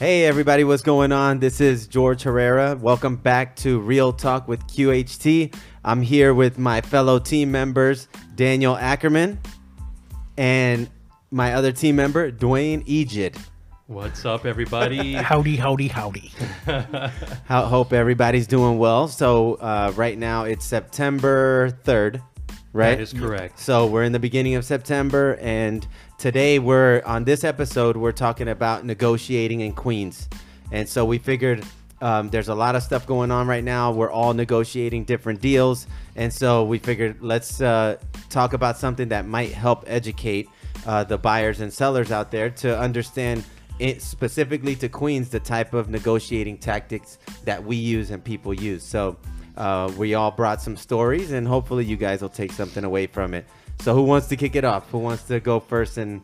Hey everybody, what's going on? This is George Herrera. Welcome back to Real Talk with QHT. I'm here with my fellow team members, Daniel Ackerman, and my other team member, Dwayne Ejid. What's up, everybody? Howdy, howdy, howdy. Ho- hope everybody's doing well. So uh, right now it's September 3rd, right? That is correct. So we're in the beginning of September, and today we're on this episode. We're talking about negotiating in Queens, and so we figured um, there's a lot of stuff going on right now. We're all negotiating different deals, and so we figured let's uh, talk about something that might help educate uh, the buyers and sellers out there to understand. It specifically to Queens, the type of negotiating tactics that we use and people use. So, uh, we all brought some stories, and hopefully, you guys will take something away from it. So, who wants to kick it off? Who wants to go first and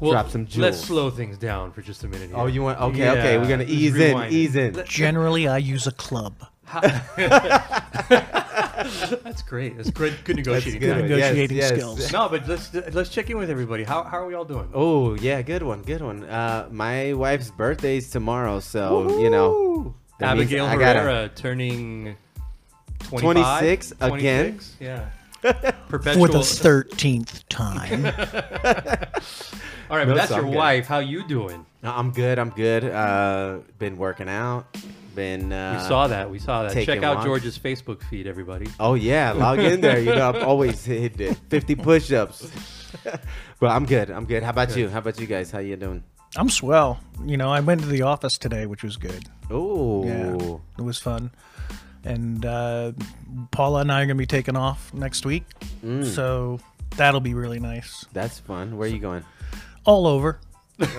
Well, drop some jewels? Let's slow things down for just a minute. Here. Oh, you want? Okay, Yeah, okay. We're gonna let's ease in, rewind it. ease in. Generally, I use a club. That's great. That's good. Good negotiating. good. tactics. Negotiating Yes, yes. skills. No, but let's let's check in with everybody. How, how are we all doing? Oh yeah, good one, good one. Uh, my wife's birthday's tomorrow, so you know. Abigail I gotta- Herrera turning 25? 26 again? 26? Yeah. Perpetual. For the 13th time. all right, No, but that's so your good. wife. How you doing? No, I'm good. I'm good. Uh, been working out. Been. Uh, we saw that. We saw that. taking Check out walks. George's Facebook feed, everybody. Oh yeah, log in there. You know, I've always hit it. 50 push-ups. but I'm good. I'm good. How about you? How about you guys? How you doing? I'm swell. You know, I went to the office today, which was good. Oh. Yeah, it was fun. And uh, Paula and I are going to be taking off next week. Mm. So that'll be really nice. That's fun. Where are you going? All over.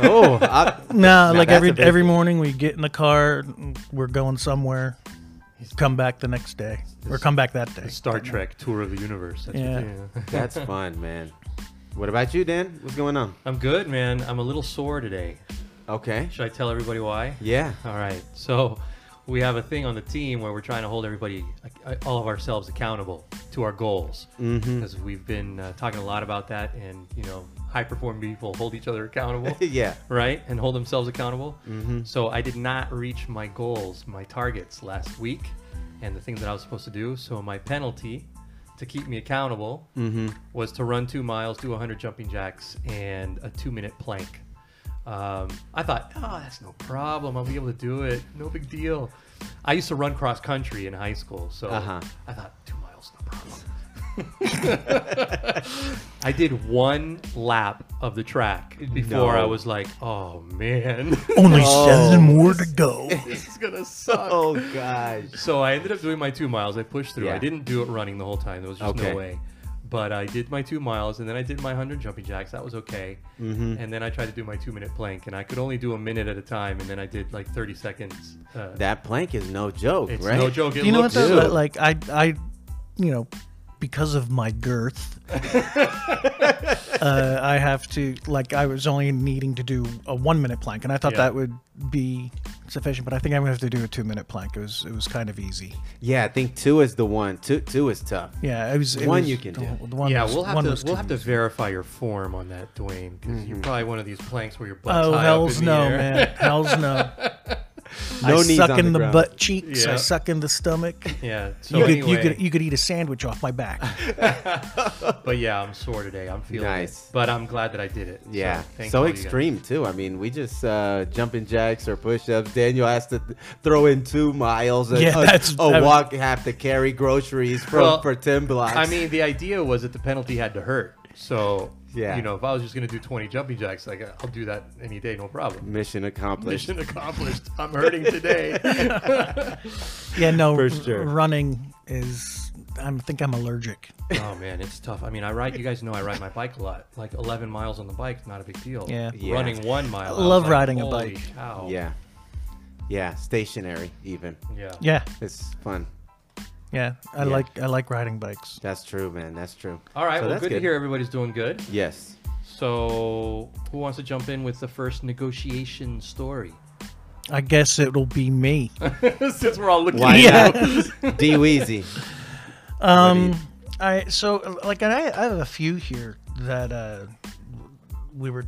Oh, I, No, like that's every a every morning we get in the car, we're going somewhere, come back the next day, or come back that day. Star Trek tour of the universe. That's Yeah. What, that's fun, man. What about you, Dan? What's going on? I'm good, man. I'm a little sore today. Okay. Should I tell everybody why? Yeah. All right. So we have a thing on the team where we're trying to hold everybody, all of ourselves, accountable to our goals. Mm-hmm. Because we've been uh, talking a lot about that, and you know, high performing people hold each other accountable, yeah. right? And hold themselves accountable. Mm-hmm. So I did not reach my goals, my targets last week, and the things that I was supposed to do. So my penalty to keep me accountable Mm-hmm. was to run two miles, do 100 jumping jacks, and a two minute plank. Um, I thought, oh, that's no problem. I'll be able to do it. No big deal. I used to run cross country in high school, so Uh-huh. I thought two miles, no problem. I did one lap of the track before I was like, oh man, Only Oh. seven more to go. this is gonna suck. Oh gosh. So I ended up doing my two miles. I pushed through. Yeah. I didn't do it running the whole time. There was just Okay. no way. But I did my two miles, and then I did my hundred jumping jacks. That was okay. Mm-hmm. And then I tried to do my two minute plank, and I could only do a minute at a time. And then I did like thirty seconds. Uh, That plank is no joke, it's right? no joke. It you know what? looks- Though? Dude. Like I, I, you know, because of my girth, uh, I have to like I was only needing to do a one minute plank, and I thought Yeah. that would be sufficient. But I think I'm gonna have to do a two minute plank. It was it was kind of easy. Yeah, I think two is the one. Two two is tough. Yeah, it was it One was- you can the, do. the one yeah, was- we'll have one to we'll too have to verify your form on that, Dwayne, because Mm-hmm. you're probably one of these planks where your butt's Oh high hell's up in the no, air. man! Hell's no! No I knees suck on in the the, butt cheeks. I suck in the stomach. Yeah. So you could you could you could eat a sandwich off my back. but yeah, I'm sore today. I'm feeling Nice. it. But I'm glad that I did it. Yeah, thank so all you guys. extreme too. I mean, we just uh, jumping jacks or push-ups. Daniel has to th- throw in two miles. A, Yeah, a- that's- a, that was- walk. Have to carry groceries from Well, for ten blocks. I mean, the idea was that the penalty had to hurt. So, Yeah. you know, if I was just going to do 20 jumping jacks, like I'll do that any day, no problem. mission accomplished. Mission accomplished. I'm hurting today. Yeah, no, For sure. running is. I think I'm allergic. oh man, it's tough. I mean, I ride. You guys know I ride my bike a lot. Like 11 miles on the bike, not a big deal. Yeah. Yeah. Running one mile. I was love like, riding a bike." cow." Yeah, yeah, stationary even. Yeah. Yeah, It's fun. Yeah. I Yeah. like I like riding bikes. That's true, man. That's true. All right. So well, that's good, to hear everybody's doing good. Yes. So, who wants to jump in with the first negotiation story? I guess it'll be me. Since we're all looking Why at not? D Weezy. Um, I so like I, I have a few here that uh we were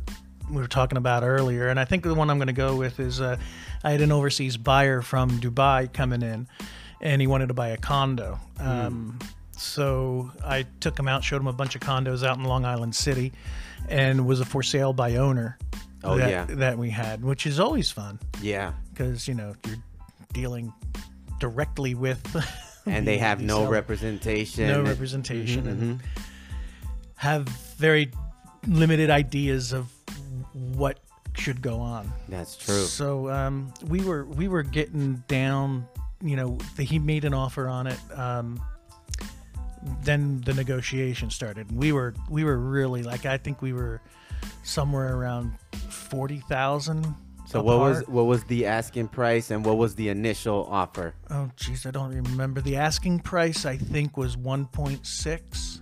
we were talking about earlier. And I think the one I'm going to go with is uh, I had an overseas buyer from Dubai coming in, and he wanted to buy a condo. Um, so I took him out, showed him a bunch of condos out in Long Island City, and was a for sale by owner. Oh, that, yeah. that we had, which is always fun Yeah. because you know you're dealing directly with. And they have no seller. representation. no and- representation Mhm, and have very limited ideas of what should go on. That's true. So um, we were we were getting down. You know, the, he made an offer on it. Um, then the negotiation started. We were we were really like I think we were somewhere around forty thousand. So what was what was the asking price and what was the initial offer? Oh, jeez, I don't remember. The asking price, I think, was 1.6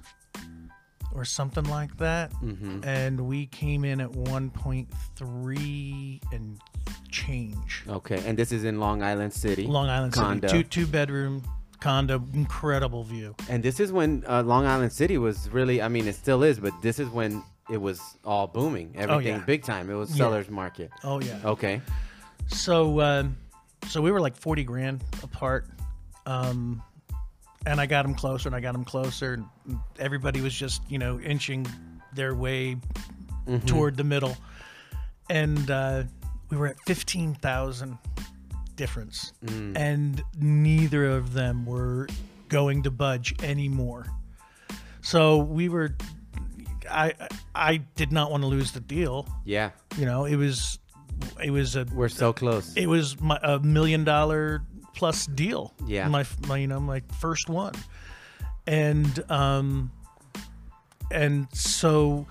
or something like that. Mhm. And we came in at 1.3 and change. Okay, and this is in Long Island City. Long Island condo. City. Two, two bedroom condo, incredible view. And this is when uh, Long Island City was really, I mean, it still is, but this is when it was all booming. Everything yeah. big time. It was Yeah. seller's market. Oh, yeah. Okay. So, um, so we were like 40 grand apart. Um, and I got him closer and I got him closer. And everybody was just, you know, inching their way toward the middle. And uh, we were at 15,000 difference. And neither of them were going to budge anymore. So we were, I, I did not want to lose the deal. Yeah, You know, it was, it was a, we're so close. it was my a million dollar plus deal. Yeah. my, my you know my first one, and um, and so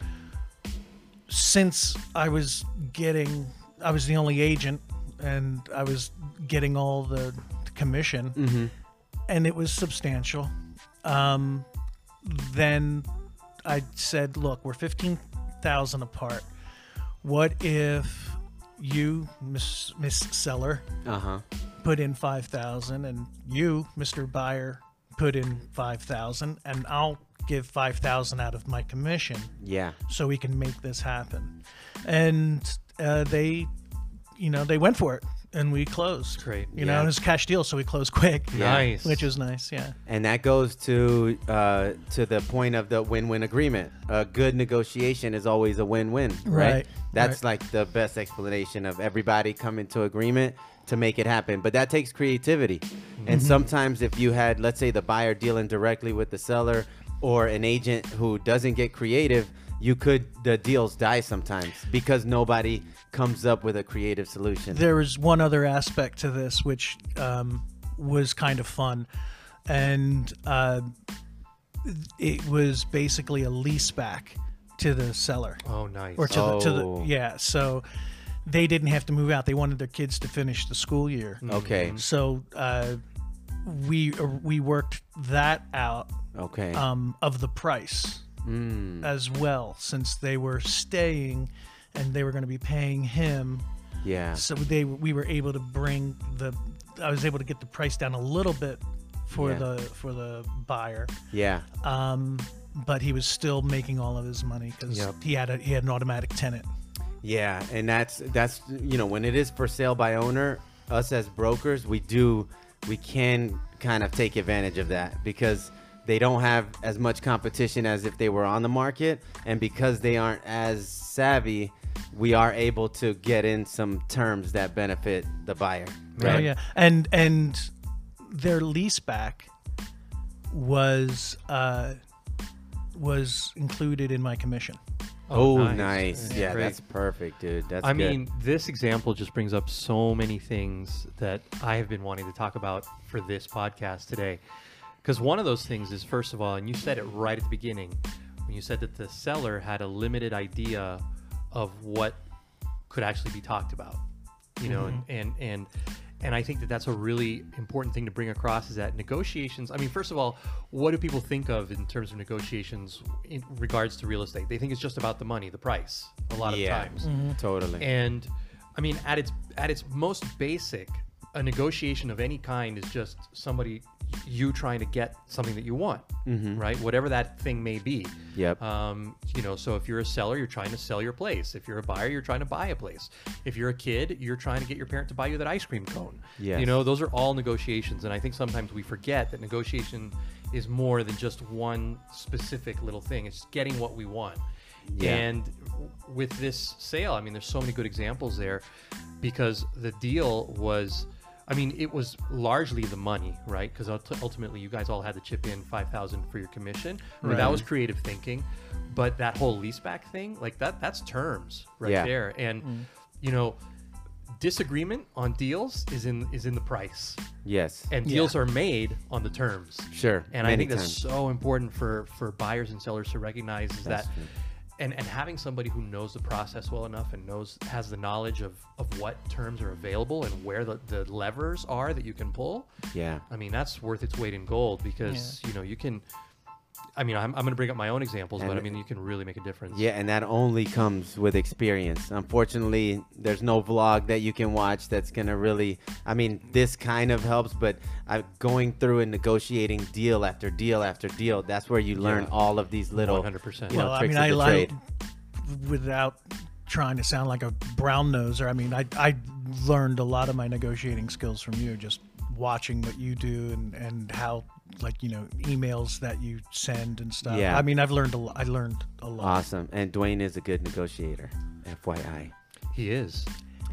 since I was getting, I was the only agent, and I was getting all the commission, mm-hmm. and it was substantial. Um, then I said, "Look, we're fifteen thousand apart. What if you, Miss Miss Seller, Uh huh. put in five thousand, and you, Mister Buyer, put in five thousand, and I'll give five thousand out of my commission, Yeah. so we can make this happen." And uh, they, you know, they went for it, and we closed. Great. You know, Yeah. it was a cash deal, so we closed quick. Yeah. Nice. Which was nice, yeah. And that goes to uh, to the point of the win-win agreement. A good negotiation is always a win-win, right? Right, That's right. like the best explanation of everybody coming to agreement to make it happen. But that takes creativity. And Mm-hmm. sometimes if you had, let's say, the buyer dealing directly with the seller or an agent who doesn't get creative, you could the deals die sometimes because nobody comes up with a creative solution. There was one other aspect to this which um, was kind of fun, and uh, it was basically a lease back to the seller Oh, nice. or to the to Oh. the yeah. So they didn't have to move out. They wanted their kids to finish the school year. okay. So uh, we we worked that out Okay. um, of the price Mm. as well, since they were staying and they were going to be paying him Yeah. so they we were able to bring the I was able to get the price down a little bit for Yeah. the for the buyer, Yeah. um, but he was still making all of his money because Yep. he had a he had an automatic tenant. Yeah, and that's that's you know when it is for sale by owner, us as brokers, we do we can kind of take advantage of that because they don't have as much competition as if they were on the market, and because they aren't as savvy, we are able to get in some terms that benefit the buyer. Oh yeah, and and their lease back was uh, was included in my commission. Oh, nice. Yeah, Yeah, that's perfect, dude. That's I good. mean, this example just brings up so many things that I have been wanting to talk about for this podcast today. Because one of those things is, first of all, and you said it right at the beginning, when you said that the seller had a limited idea of what could actually be talked about, you know, and, and and and I think that that's a really important thing to bring across is that negotiations. I mean, first of all, what do people think of in terms of negotiations in regards to real estate? They think it's just about the money, the price, a lot of times. yeah, times. Mm-hmm. totally. And I mean, at its at its most basic, a negotiation of any kind is just somebody you trying to get something that you want, right? Whatever that thing may be. Yep. Um, you know, so if you're a seller, you're trying to sell your place. If you're a buyer, you're trying to buy a place. If you're a kid, you're trying to get your parent to buy you that ice cream cone. Yes. You know, those are all negotiations, and I think sometimes we forget that negotiation is more than just one specific little thing. It's getting what we want. Yeah. And with this sale, I mean, there's so many good examples there because the deal was. I mean, it was largely the money, right? Because ultimately, you guys all had to chip in five thousand for your commission. I mean, that was creative thinking, but that whole leaseback thing, like that—that's terms right Yeah. there. And mm. you know, disagreement on deals is in is in the price, Yes. and Yeah. deals are made on the terms. Sure. And I many think that's so important for for buyers and sellers to recognize is That's that true. And and having somebody who knows the process well enough and knows has the knowledge of of what terms are available and where the, the levers are that you can pull. Yeah. I mean, that's worth its weight in gold because you know you can. I mean, I'm, I'm going to bring up my own examples, but I mean, you can really make a difference. Yeah, and that only comes with experience. Unfortunately, there's no vlog that you can watch that's gonna really. I mean, this kind of helps, but I, going through and negotiating deal after deal after deal, that's where you learn Yeah. all of these little. 100%. you know, well, I mean, I like without trying to sound like a brown noser. I mean, I I learned a lot of my negotiating skills from you, just watching what you do and and how like you know emails that you send and stuff. Yeah. I mean, I've learned a lo- I learned a lot. Awesome, and Dwayne is a good negotiator. FYI. he is.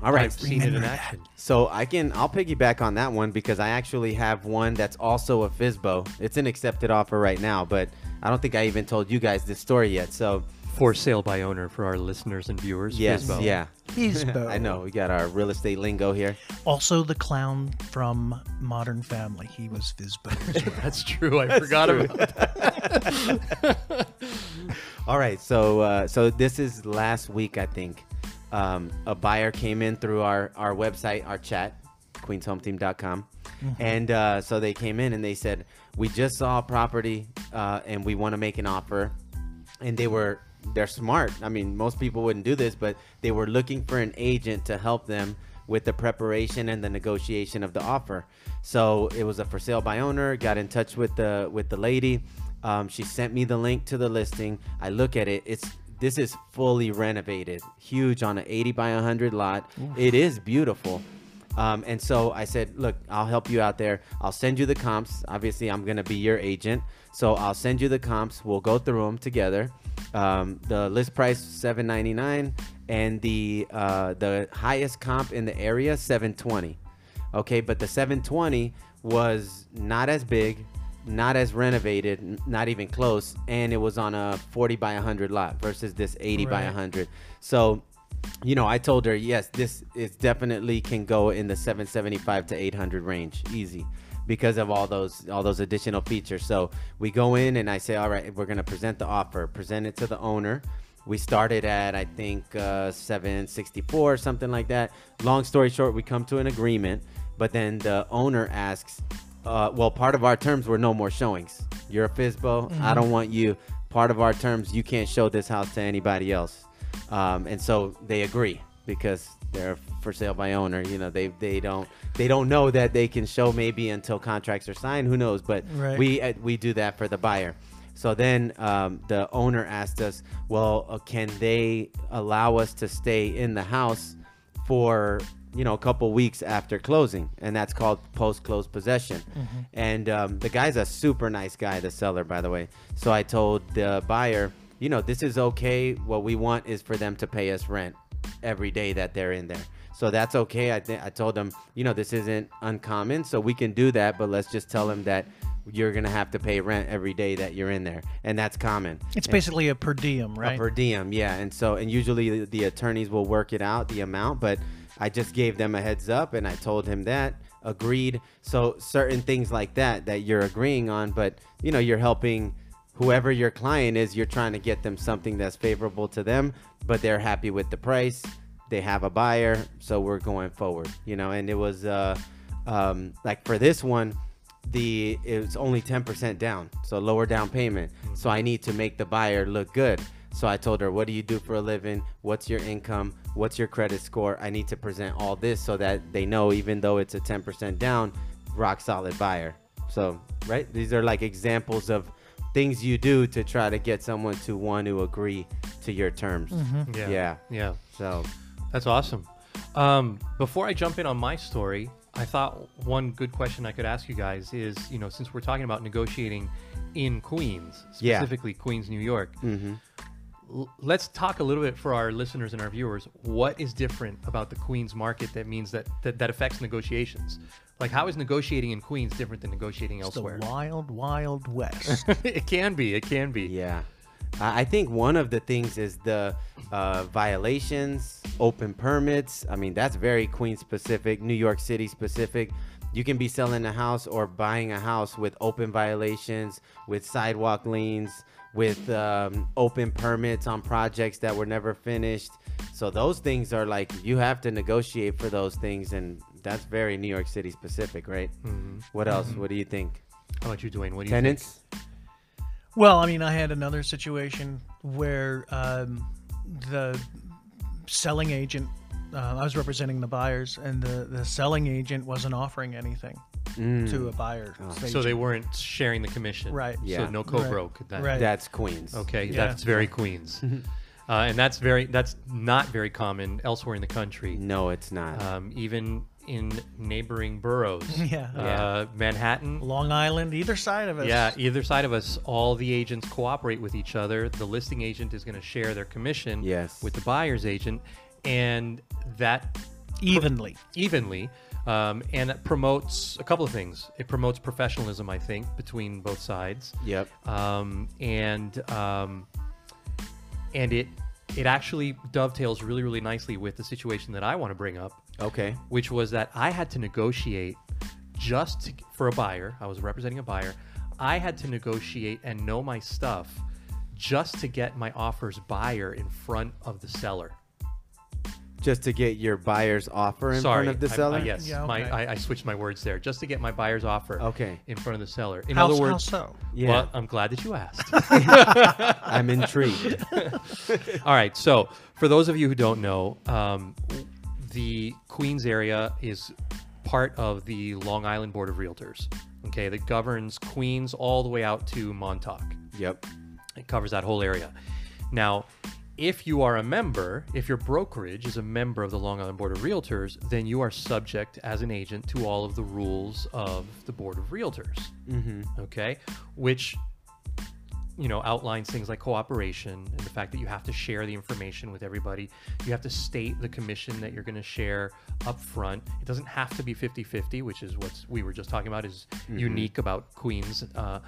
All right, I've seen it in action. So I can I'll piggyback on that one because I actually have one that's also a FISBO. It's an accepted offer right now, but I don't think I even told you guys this story yet. So For sale by owner for our listeners and viewers. yes, Fizbo. yeah. Fizbo. I know we got our real estate lingo here. Also, the clown from Modern Family. He was Fizbo. as well. That's true. I forgot true. about that. All right, so uh, so this is last week, I think. Um, a buyer came in through our our website, our chat, queenshometeam.com, and uh, so they came in and they said, "We just saw a property uh, and we want to make an offer," and they were they're smart. I mean, most people wouldn't do this, but they were looking for an agent to help them with the preparation and the negotiation of the offer. So it was a for sale by owner. Got in touch with the with the lady. Um, she sent me the link to the listing. I look at it. It's this is fully renovated, huge on an 80 by 100 lot. It is beautiful. Um, and so I said, look, I'll help you out there. I'll send you the comps. Obviously, I'm going to be your agent. So I'll send you the comps. We'll go through them together. Um, the list price, seven ninety nine, and the uh, the highest comp in the area, 720. Okay, but the 720 was not as big, not as renovated, not even close, and it was on a 40 by 100 lot versus this 80 by Right. 100. So you know, I told her, yes, this is definitely can go in the 775 to 800 range, easy, because of all those all those additional features. So we go in and I say, all right, we're gonna present the offer, present it to the owner. We started at I think uh, 764 or something like that. Long story short, we come to an agreement, but then the owner asks, uh, well, part of our terms were no more showings. You're a FISBO. I don't want you. Part of our terms, you can't show this house to anybody else um, and so they agree because they're for sale by owner. You know, they they don't they don't know that they can show maybe until contracts are signed. Who knows? But Right. we uh, we do that for the buyer. So then um, the owner asked us, well, uh, can they allow us to stay in the house for you know a couple weeks after closing, and that's called post close possession. And um, the guy's a super nice guy, the seller, by the way. So I told the buyer, you know, this is okay. What we want is for them to pay us rent every day that they're in there. So that's okay. I th- I told them, you know, this isn't uncommon, so we can do that, but let's just tell them that you're gonna have to pay rent every day that you're in there, and that's common. It's And- basically a per diem, right? a per diem, yeah. And so, and usually the, the attorneys will work it out, the amount, but I just gave them a heads up and I told him that, agreed. So, certain things like that that you're agreeing on, but you know, you're helping whoever your client is, you're trying to get them something that's favorable to them, but they're happy with the price. They have a buyer, so we're going forward, you know. And it was uh, um, like for this one, the it's only 10% down so lower down payment so i need to make the buyer look good So I told her, "What do you do for a living? What's your income? What's your credit score? I need to present all this so that they know, even though it's a 10% down, rock solid buyer." So, right? These are like examples of things you do to try to get someone to want to agree to your terms. Yeah. Yeah. Yeah. So, That's awesome. Um, before I jump in on my story, I thought one good question I could ask you guys is, you know, since we're talking about negotiating in Queens, Yeah. specifically Queens, New York, mhm. l- let's talk a little bit for our listeners and our viewers. What is different about the Queens market that means that that, that affects negotiations? Like, how is negotiating in Queens different than negotiating It's the elsewhere? wild, wild west. it can be. It can be. Yeah. I I think one of the things is the uh, violations, open permits. I mean, that's very Queen specific, New York City specific. You can be selling a house or buying a house with open violations, with sidewalk liens, with um, open permits on projects that were never finished. So those things are like you have to negotiate for those things, and that's very New York City specific, right? Mhm. What else? What do you think? How about you, Dwayne? What do you Tenants? Well, I mean, I had another situation where um, the selling agent, uh, I was representing the buyers, and the, the selling agent wasn't offering anything Mm. to a buyer. think? So they weren't sharing the commission. Right. Yeah. So no co-broke. That, Right. That's Queens. Okay, Yeah. that's very Queens, uh, and that's very that's not very common elsewhere in the country. No, it's not. Um, even in neighboring boroughs, Yeah. uh, Manhattan. Long Island, either side of us. Yeah, either side of us, all the agents cooperate with each other. The listing agent is going to share their commission Yes. with the buyer's agent, and that Evenly. evenly. Um, and that promotes a couple of things. It promotes professionalism, I think, between both sides. Yep. um, and um, and it it actually dovetails really really nicely with the situation that I want to bring up, Okay. which was that I had to negotiate just to, for a buyer. I was representing a buyer. I had to negotiate and know my stuff just to get my offer's buyer in front of the seller. Just to get your buyer's offer in Sorry, front of the I- seller. I, yes, Yeah, my, okay. I, I switched my words there. Just to get my buyer's offer Okay. in front of the seller. In How, other how words, so? Yeah. well, I'm glad that you asked. I'm intrigued. All right. So, for those of you who don't know, um, the Queens area is part of the Long Island Board of Realtors. Okay, that governs Queens all the way out to Montauk. yep. It covers that whole area. Now, if you are a member, if your brokerage is a member of the Long Island Board of Realtors, then you are subject as an agent to all of the rules of the Board of Realtors. Mm-hmm. Okay, which you know outlines things like cooperation and the fact that you have to share the information with everybody. You have to state the commission that you're going to share up front. It doesn't have to be 50-50, which is what we were just talking about is unique about Queens, uh,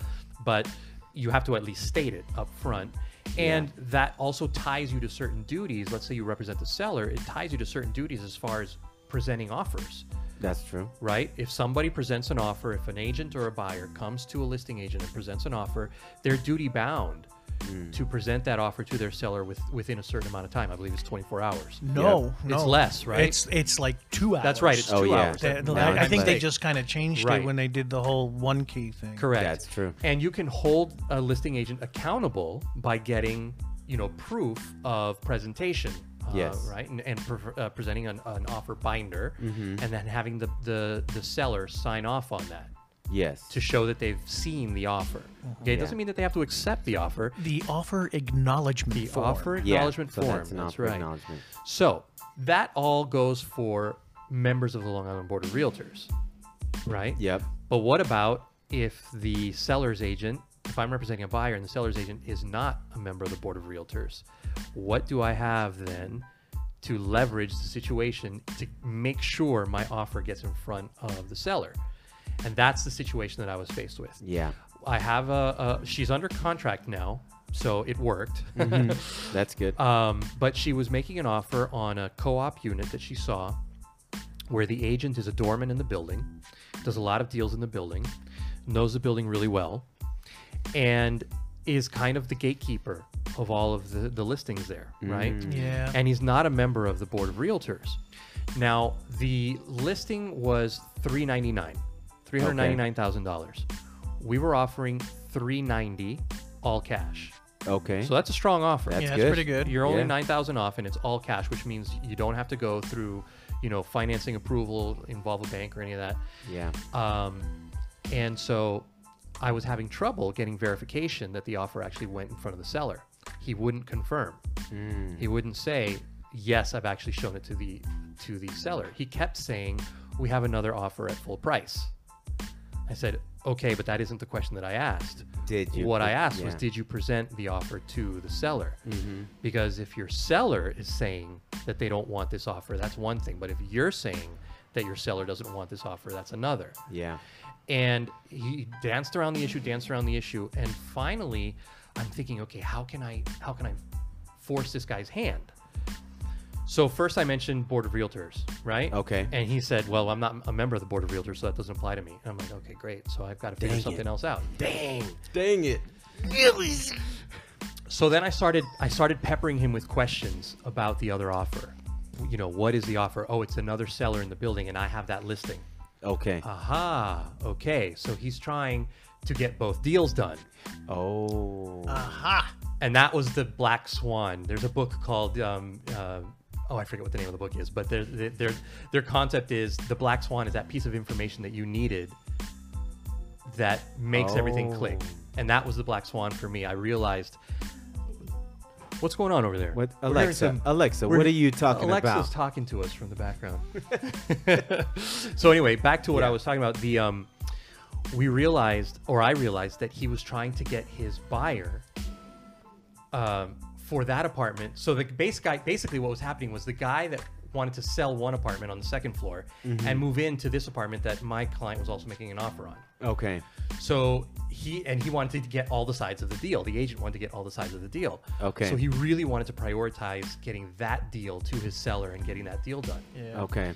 but you have to at least state it up front. And that also ties you to certain duties. Let's say you represent the seller, it ties you to certain duties as far as presenting offers That's true. right? If somebody presents an offer, if an agent or a buyer comes to a listing agent and presents an offer, they're duty bound hmm. to present that offer to their seller with, within a certain amount of time. I believe it's 24 hours. No, It's no. less, right? It's it's like two hours. That's right. It's two Oh, yeah. hours. They- That- they- Now I, it's think they just kind of changed Right. it when they did the whole OneKey thing. Correct. That's true. And you can hold a listing agent accountable by getting, you know, proof of presentation. Uh, Yes. right, and, and pre- uh, presenting an, an offer binder, Mm-hmm. and then having the, the the seller sign off on that. Yes. to show that they've seen the offer. Okay, it Yeah. doesn't mean that they have to accept the offer. The offer acknowledgement The form. offer Yeah, acknowledgement so form. That's, That's, an offer right. acknowledgement. So that all goes for members of the Long Island Board of Realtors, right? Yep. But what about if the seller's agent, if I'm representing a buyer and the seller's agent is not a member of the Board of Realtors, what do I have then to leverage the situation to make sure my offer gets in front of the seller? And that's the situation that I was faced with. Yeah. I have a, a she's under contract now, so it worked. That's good. um, but she was making an offer on a co-op unit that she saw, where the agent is a doorman in the building, does a lot of deals in the building, knows the building really well, and is kind of the gatekeeper of all of the, the listings there, right? Yeah. and he's not a member of the board of realtors. Now, the listing was three ninety nine, three hundred ninety nine thousand dollars. We were offering three ninety all cash. Okay. So that's a strong offer. That's yeah, good. that's pretty good. You're only Yeah. nine thousand off, and it's all cash, which means you don't have to go through, you know, financing approval, involve a bank or any of that. yeah. Um, and so I was having trouble getting verification that the offer actually went in front of the seller. He wouldn't confirm. Mm. He wouldn't say, "Yes, I've actually shown it to the to the seller." He kept saying, "We have another offer at full price." I said, "Okay, but that isn't the question that I asked." Did you? what I asked was, did you present the offer to the seller? Mm-hmm. Because if your seller is saying that they don't want this offer, that's one thing. But if you're saying that your seller doesn't want this offer, that's another. Yeah. And he danced around the issue, danced around the issue, and finally, I'm thinking, okay, how can I, how can I force this guy's hand? So first, I mentioned board of realtors, right? Okay. And he said, "Well, I'm not a member of the board of realtors, so that doesn't apply to me." And I'm like, "Okay, great. So I've got to figure Dang it. something else out." Dang. Dang it. So then I started I started peppering him with questions about the other offer. You know, what is the offer? Oh, it's another seller in the building and I have that listing. Okay. Aha. Okay. So he's trying to get both deals done. oh. Aha. And that was the Black Swan. There's a book called um, uh, oh, I forget what the name of the book is, but their their their concept is the Black Swan is that piece of information that you needed that makes everything click. Oh. And that was the Black Swan for me. I realized what's going on over there. what We're hearing Alexa? some- Alexa, we're- what are you talking about? Alexa's about? talking to us from the background. so anyway, back to what I was talking about. The um, we realized, or I realized, that he was trying to get his buyer um, for that apartment. So the base guy, basically, what was happening was the guy that wanted to sell one apartment on the second floor Mm-hmm. and move into this apartment that my client was also making an offer on. okay. So he and he wanted to get all the sides of the deal. The agent wanted to get all the sides of the deal. Okay. So he really wanted to prioritize getting that deal to his seller and getting that deal done. Yeah. Okay.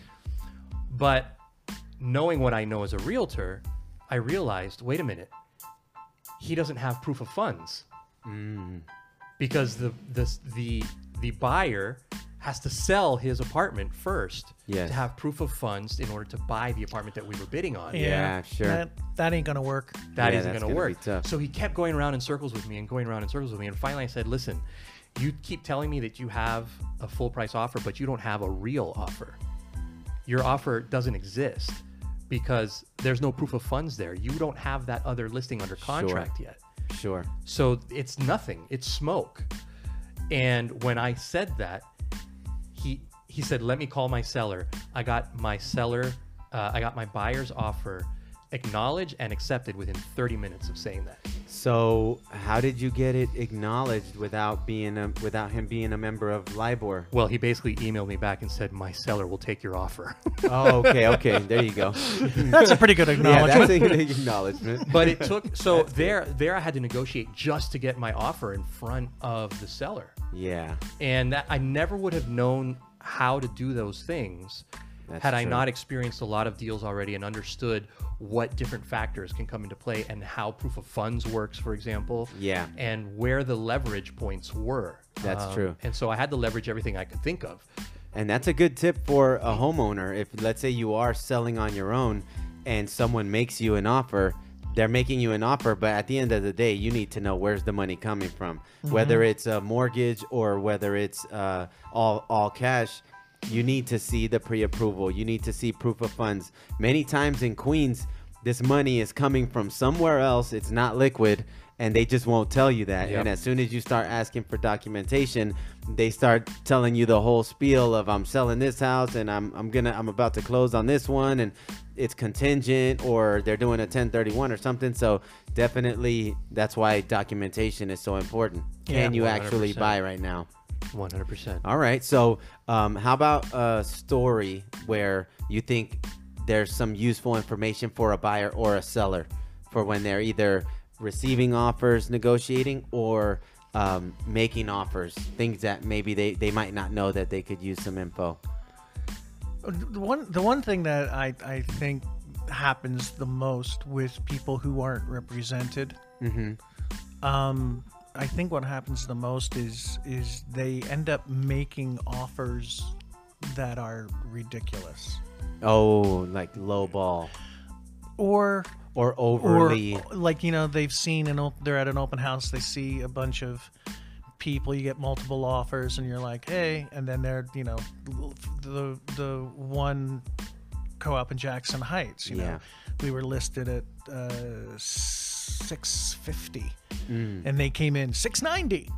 But knowing what I know as a realtor, I realized, wait a minute, he doesn't have proof of funds Mm. because the the the the buyer has to sell his apartment first Yes. to have proof of funds in order to buy the apartment that we were bidding on. Yeah, sure. That, that ain't gonna work. That Yeah, not going to gonna be work. tough. So he kept going around in circles with me and going around in circles with me. And finally I said, listen, you keep telling me that you have a full price offer, but you don't have a real offer. Your offer doesn't exist because there's no proof of funds there. You don't have that other listing under contract yet. Sure. So it's nothing. It's smoke. And when I said that, he he said, "Let me call my seller." I got my seller, uh, I got my buyer's offer acknowledged and accepted within 30 minutes of saying that. So, how did you get it acknowledged without being a, without him being a member of LIBOR? Well, he basically emailed me back and said, "My seller will take your offer." Oh, okay, okay. There you go. That's a pretty good acknowledgement. yeah, acknowledgement. that's a good acknowledgement. but it took so there there I had to negotiate just to get my offer in front of the seller. Yeah. and that I never would have known how to do those things That's had I not experienced a lot of deals already and understood what different factors can come into play and how proof of funds works, for example. Yeah. And where the leverage points were. Um, That's true. And so I had to leverage everything I could think of. And that's a good tip for a homeowner. If let's say you are selling on your own and someone makes you an offer, they're making you an offer, but at the end of the day, you need to know where's the money coming from. Whether it's a mortgage or whether it's uh, all all cash, you need to see the pre-approval. You need to see proof of funds. Many times in Queens, this money is coming from somewhere else. It's not liquid, and they just won't tell you that. Yep. And as soon as you start asking for documentation, they start telling you the whole spiel of I'm selling this house and I'm I'm gonna I'm about to close on this one and it's contingent or they're doing a 1031 or something. So definitely that's why documentation is so important. Can Yeah, you actually 100%. buy right now? 100%. All right. So, um, how about a story where you think there's some useful information for a buyer or a seller for when they're either receiving offers, negotiating, or um, making offers? Things that maybe they, they might not know that they could use some info. the one the one thing that I, I think happens the most with people who aren't represented Mm-hmm. um, I think what happens the most is is they end up making offers that are ridiculous Oh, like low ball. or or or overly. like you know they've seen an op- they're at an open house they see a bunch of people you get multiple offers and you're like hey and then they're you know the the one co-op in jackson heights you Yeah. know we were listed at uh 650 Mm, and they came in 690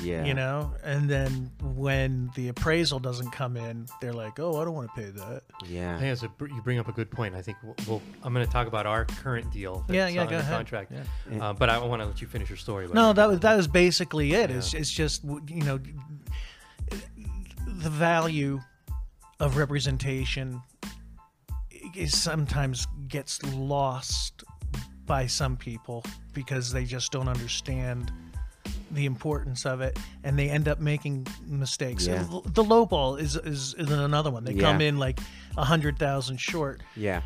yeah. you know and then when the appraisal doesn't come in they're like oh i don't want to pay that Yeah. I think that's a, you bring up a good point. I think we'll, we'll I'm going to talk about our current deal. Yeah, yeah, under go ahead. Contract. Yeah. Uh, but I want to let you finish your story. No, that deal. was that was basically it. It's it's just you know the value of representation is sometimes gets lost by some people because they just don't understand the importance of it and they end up making mistakes. Yeah. The low ball is, is is another one. They come in like a hundred thousand short, Yeah.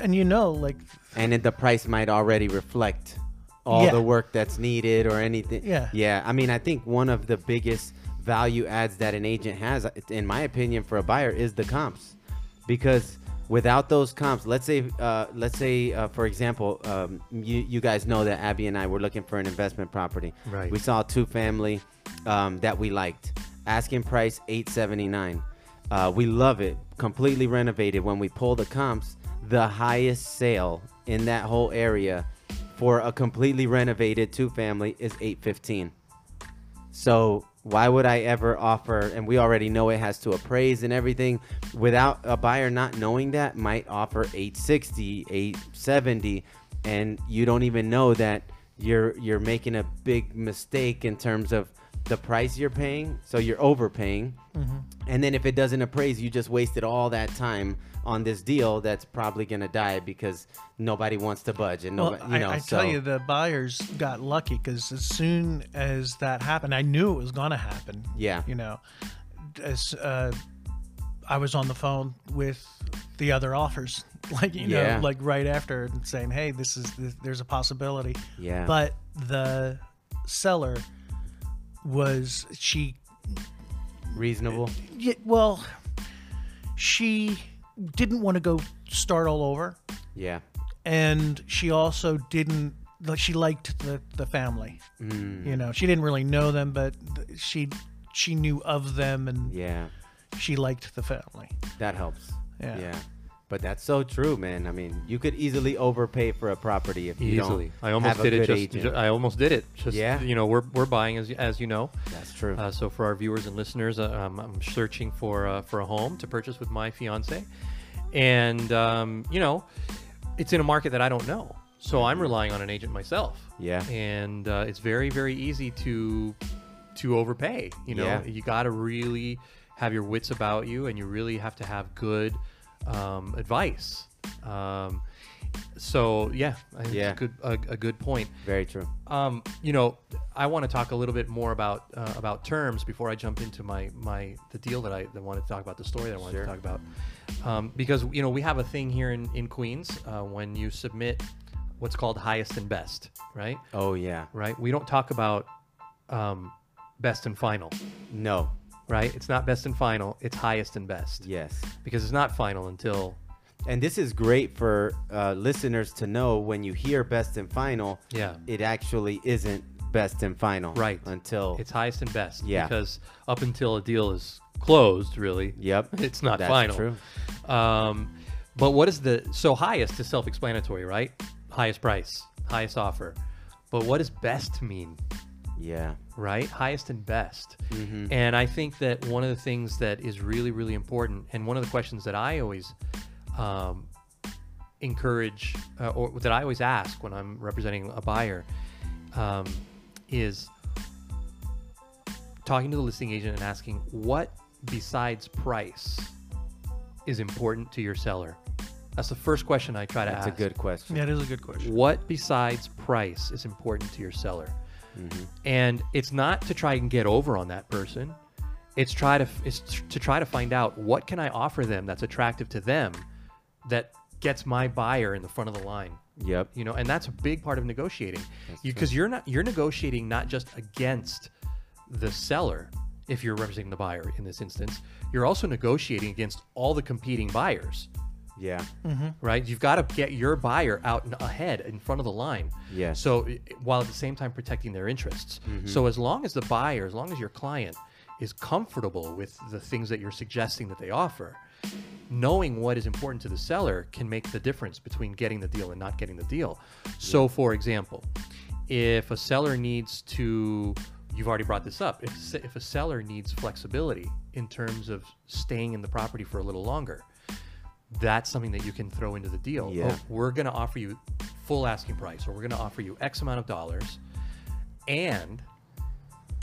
and you know, like And then the price might already reflect all Yeah. the work that's needed or anything. Yeah. Yeah. I mean, I think one of the biggest value adds that an agent has, in my opinion, for a buyer is the comps, because without those comps, let's say, uh, let's say, uh, for example, um, you you guys know that Abby and I were looking for an investment property. Right. We saw a two family um, that we liked. Asking price eight seventy nine. Uh, we love it. Completely renovated. When we pull the comps, the highest sale in that whole area for a completely renovated two family is eight fifteen. So why would I ever offer? And we already know it has to appraise and everything. Without a buyer not knowing that, might offer 860, 870, and you don't even know that you're you're making a big mistake in terms of the price you're paying. So you're overpaying, mm-hmm. and then if it doesn't appraise, you just wasted all that time on this deal that's probably gonna die because nobody wants to budge and Well, you know. I, I so tell you, the buyers got lucky because as soon as that happened, I knew it was going to happen. Yeah. You know, as uh, I was on the phone with the other offers, like you Yeah. know, like right after, and saying, "Hey, this is this, there's a possibility." Yeah. But the seller was she reasonable. yeah, well, she didn't want to go start all over Yeah. and she also didn't like she liked the the family Mm, you know she didn't really know them but she she knew of them and yeah. she liked the family That helps. Yeah. Yeah. But that's so true, man. I mean, you could easily overpay for a property if you Easily. don't I almost have a did it. Just, agent. ju- I almost did it. Just Yeah? you know, we're we're buying as as you know. that's true. Uh, so for our viewers and listeners, uh, um, I'm searching for uh, for a home to purchase with my fiance, and um, you know, it's in a market that I don't know, so I'm relying on an agent myself. Yeah. and uh, it's very very easy to to overpay. You know, Yeah. you got to really have your wits about you, and you really have to have good um, advice. Um, so yeah, Yeah. a good a, a good point. Very true. Um, you know, I want to talk a little bit more about uh, about terms before I jump into my my the deal that I that wanted to talk about, the story that I wanted Sure. to talk about, um, because you know we have a thing here in in Queens uh, when you submit what's called highest and best, right? Oh yeah. Right. We don't talk about um, best and final, No. Right? It's not best and final. It's highest and best Yes. because it's not final until And this is great for uh, listeners to know when you hear best and final. Yeah. It actually isn't best and final. Right. Until it's highest and best. Yeah. Because up until a deal is closed, really. Yep. It's not That's final. true. Um, but what is the so highest is self-explanatory, right? Highest price, highest offer. But what does best mean, Yeah. Right? Highest and best. Mhm. And I think that one of the things that is really, really important, and one of the questions that I always um, encourage, uh, or that I always ask when I'm representing a buyer, um, is talking to the listing agent and asking what besides price is important to your seller. That's the first question I try to ask. That's a good question. yeah it is a good question What besides price is important to your seller? Mhm. And it's not to try and get over on that person. It's try to it's to try to find out what can I offer them that's attractive to them that gets my buyer in the front of the line. Yep. You know, and that's a big part of negotiating. Because you're not you're negotiating not just against the seller if you're representing the buyer in this instance. You're also negotiating against all the competing buyers Yeah. Mm-hmm. right? You've got to get your buyer out and ahead in front of the line. Yeah. So while at the same time protecting their interests. Mm-hmm. So as long as the buyer, as long as your client is comfortable with the things that you're suggesting that they offer, knowing what is important to the seller can make the difference between getting the deal and not getting the deal. So for example, if a seller needs to you've already brought this up if, if a seller needs flexibility in terms of staying in the property for a little longer that's something that you can throw into the deal. Yeah. Oh, we're going to offer you full asking price, or we're going to offer you X amount of dollars, and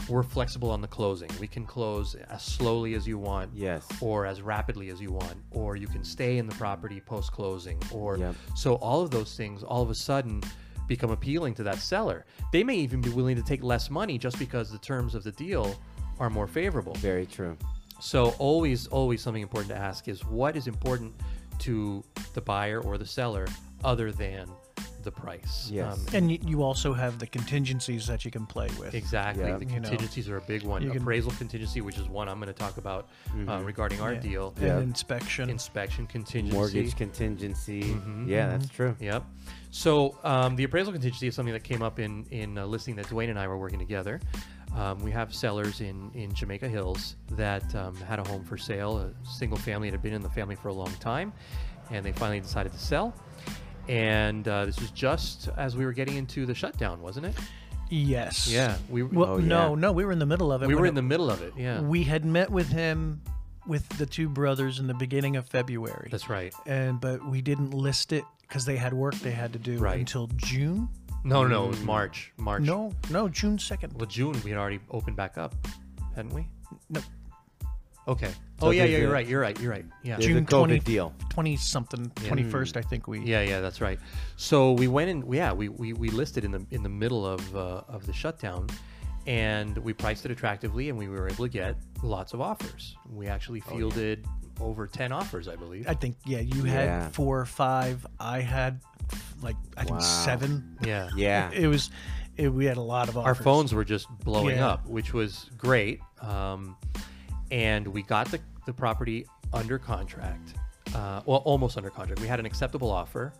we're flexible on the closing. We can close as slowly as you want, Yes. or as rapidly as you want, or you can stay in the property post closing, or Yep. so all of those things all of a sudden become appealing to that seller. They may even be willing to take less money just because the terms of the deal are more favorable. Very true. So always, always something important to ask is what is important to the buyer or the seller other than the price. Um, Yes. And you, you also have the contingencies that you can play with. exactly. Yeah. The You know, contingencies are a big one. you can- Appraisal contingency, which is one I'm going to talk about uh, regarding our Yeah. deal. And Yeah. inspection. Inspection contingency. Mortgage contingency. Mm-hmm. Yeah, that's true. Yep. So um, the appraisal contingency is something that came up in in a listing that Dwayne and I were working together. Um, we have sellers in in Jamaica Hills that um, had a home for sale, a single family that had been in the family for a long time, and they finally decided to sell. And uh, this was just as we were getting into the shutdown, wasn't it? yes. Yeah, we Well, Oh, no, yeah. no, we were in the middle of it. we when were it- in the middle of it. Yeah, We had met with him with the two brothers in the beginning of February. that's right. and but we didn't list it because they had work they had to do Right. until June. No, no, no, it was March. March. No, no, June second. Well, June we had already opened back up, hadn't we? No, Okay. So oh yeah, yeah, you're right. You're right. You're right. Yeah. There's June a COVID 20 deal. twenty something, twenty first, I think we. Yeah, yeah, that's right. So we went in. Yeah, we, we, we listed in the in the middle of uh, of the shutdown, and we priced it attractively, and we were able to get lots of offers. We actually Oh, fielded over ten offers, I believe. I think yeah, you had Yeah. four or five. I had like I think Wow. seven. yeah. Yeah. It was, it, we had a lot of offers. Our phones were just blowing Yeah. up, which was great. Um, and we got the, the property under contract, uh, well, almost under contract. We had an acceptable offer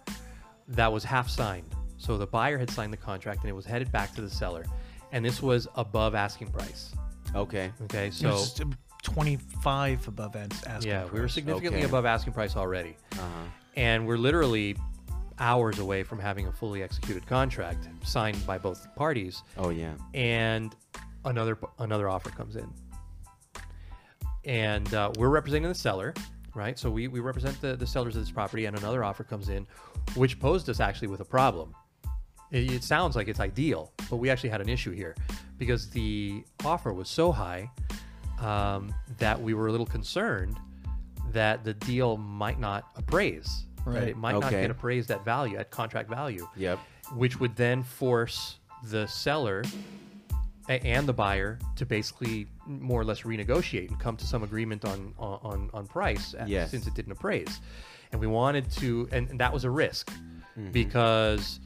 that was half signed. So the buyer had signed the contract and it was headed back to the seller. And this was above asking price. Okay. Okay, It so was twenty five above asking. yeah, we were significantly Okay. above asking price already. Uh-huh. And we're literally hours away from having a fully executed contract signed by both parties. Oh yeah. and another another offer comes in and uh, we're representing the seller right so we, we represent the, the sellers of this property and another offer comes in which posed us actually with a problem it, it sounds like it's ideal but we actually had an issue here because the offer was so high um, that we were a little concerned that the deal might not appraise that Right. it might not get appraised at value at contract value Yep. which would then force the seller and the buyer to basically more or less renegotiate and come to some agreement on on, on price uh, Yes. since it didn't appraise and we wanted to and, and that was a risk Mm-hmm. because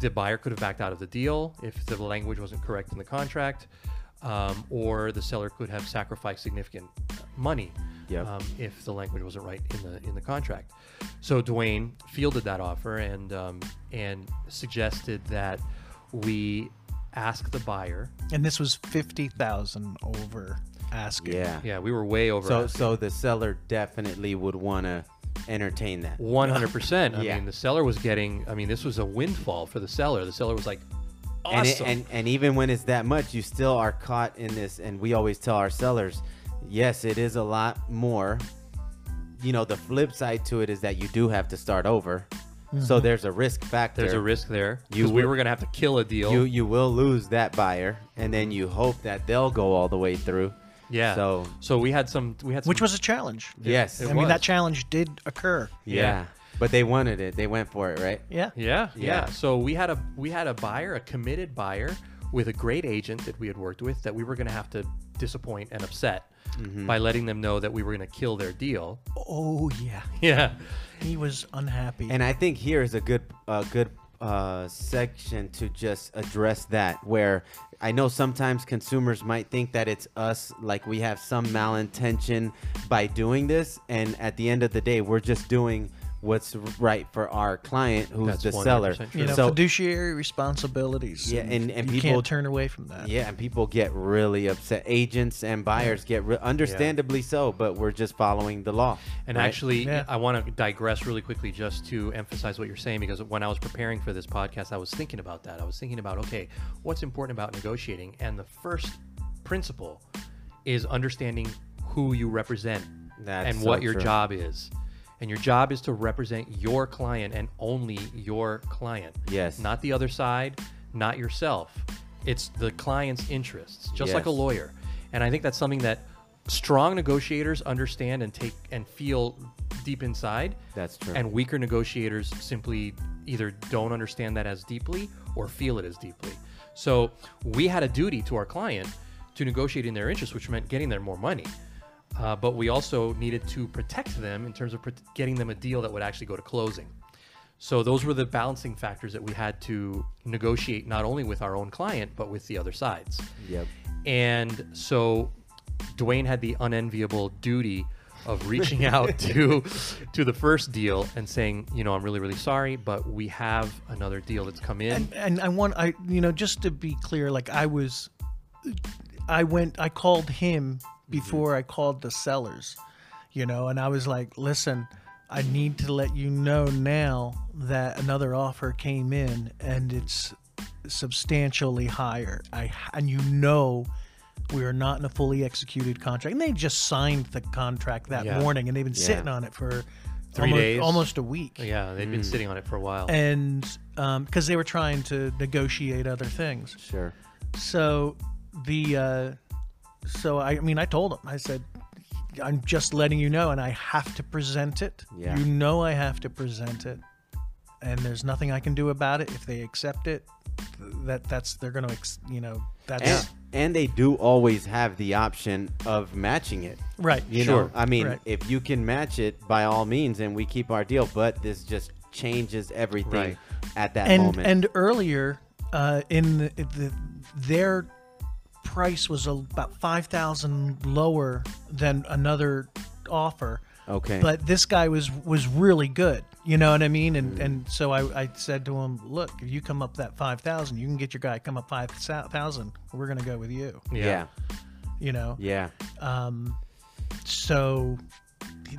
the buyer could have backed out of the deal if the language wasn't correct in the contract um, or the seller could have sacrificed significant money Yep. um, if the language wasn't right in the in the contract. So Dwayne fielded that offer and um, and suggested that we ask the buyer. and this was fifty thousand over asking. Yeah. Yeah, we were way over. So so the seller definitely would want to entertain that. One hundred percent. I Yeah. mean, the seller was getting. I mean, this was a windfall for the seller. The seller was like, And, it, "Awesome." and and even when it's that much, you still are caught in this. And we always tell our sellers, yes, it is a lot more. You know, the flip side to it is that you do have to start over. So mm-hmm. there's a risk factor. There's a risk there. You You we were gonna have to kill a deal. You you will lose that buyer, and then you hope that they'll go all the way through. yeah. So so we had some. We had some, which was a challenge. yes, it I mean, that challenge did occur. yeah. Yeah. But they wanted it. They went for it, right? Yeah. Yeah, yeah, Yeah. So we had a we had a buyer, a committed buyer with a great agent that we had worked with that we were going to have to disappoint and upset Mm-hmm. by letting them know that we were going to kill their deal. Oh yeah. Yeah. He was unhappy. And I think here is a good a good uh, section to just address that. Where I know sometimes consumers might think that it's us, like we have some malintention by doing this, and at the end of the day, we're just doing what's right for our client, who's That's the seller. 100% You know, So fiduciary responsibilities. Yeah, and- and you people- can't turn away from that. yeah, and people get really upset. Agents and buyers get re- understandably so, but we're just following the law. And right? actually, Yeah. I want to digress really quickly just to emphasize what you're saying because when I was preparing for this podcast, I was thinking about that. I was thinking about, okay, what's important about negotiating? And the first principle is understanding who you represent That's and so what your true. job is. And your job is to represent your client and only your client. Yes. Not the other side, not yourself. It's the client's interests, just like a lawyer. And I think that's something that strong negotiators understand and take and feel deep inside. That's true. And weaker negotiators simply either don't understand that as deeply or feel it as deeply. So we had a duty to our client to negotiate in their interest, which meant getting them more money. Uh, but we also needed to protect them in terms of prot- getting them a deal that would actually go to closing. So those were the balancing factors that we had to negotiate not only with our own client but with the other sides. Yep. And so Dwayne had the unenviable duty of reaching out to to the first deal and saying, you know, I'm really really sorry, but we have another deal that's come in. And, and I want I you know just to be clear, like I was, I went I called him Mm-hmm. before I called the sellers, you know, and I was like, listen, I need to let you know now that another offer came in and it's substantially higher. I and you know. We are not in a fully executed contract, and they just signed the contract that Yeah. morning, and they've been Yeah. sitting on it for Three almost, days. almost a week yeah, they've been mm. sitting on it for a while. and um, because they were trying to negotiate other things. Sure. So the uh, so I, I mean I told him I said I'm just letting you know, and I have to present it. Yeah. You know I have to present it, and there's nothing I can do about it. If they accept it, that that's they're gonna ex, you know that's And, and they do always have the option of matching it. right. You sure. know, I mean, Right. if you can match it, by all means, and we keep our deal. But this just changes everything Right. at that and moment. and earlier uh, in the, the their price was about five thousand lower than another offer. okay. But this guy was was really good. You know what I mean? And Mm. and so I, I said to him, look, if you come up that five thousand, you can get your guy come up five thousand. We're gonna go with you. yeah. You know. Yeah. Um, so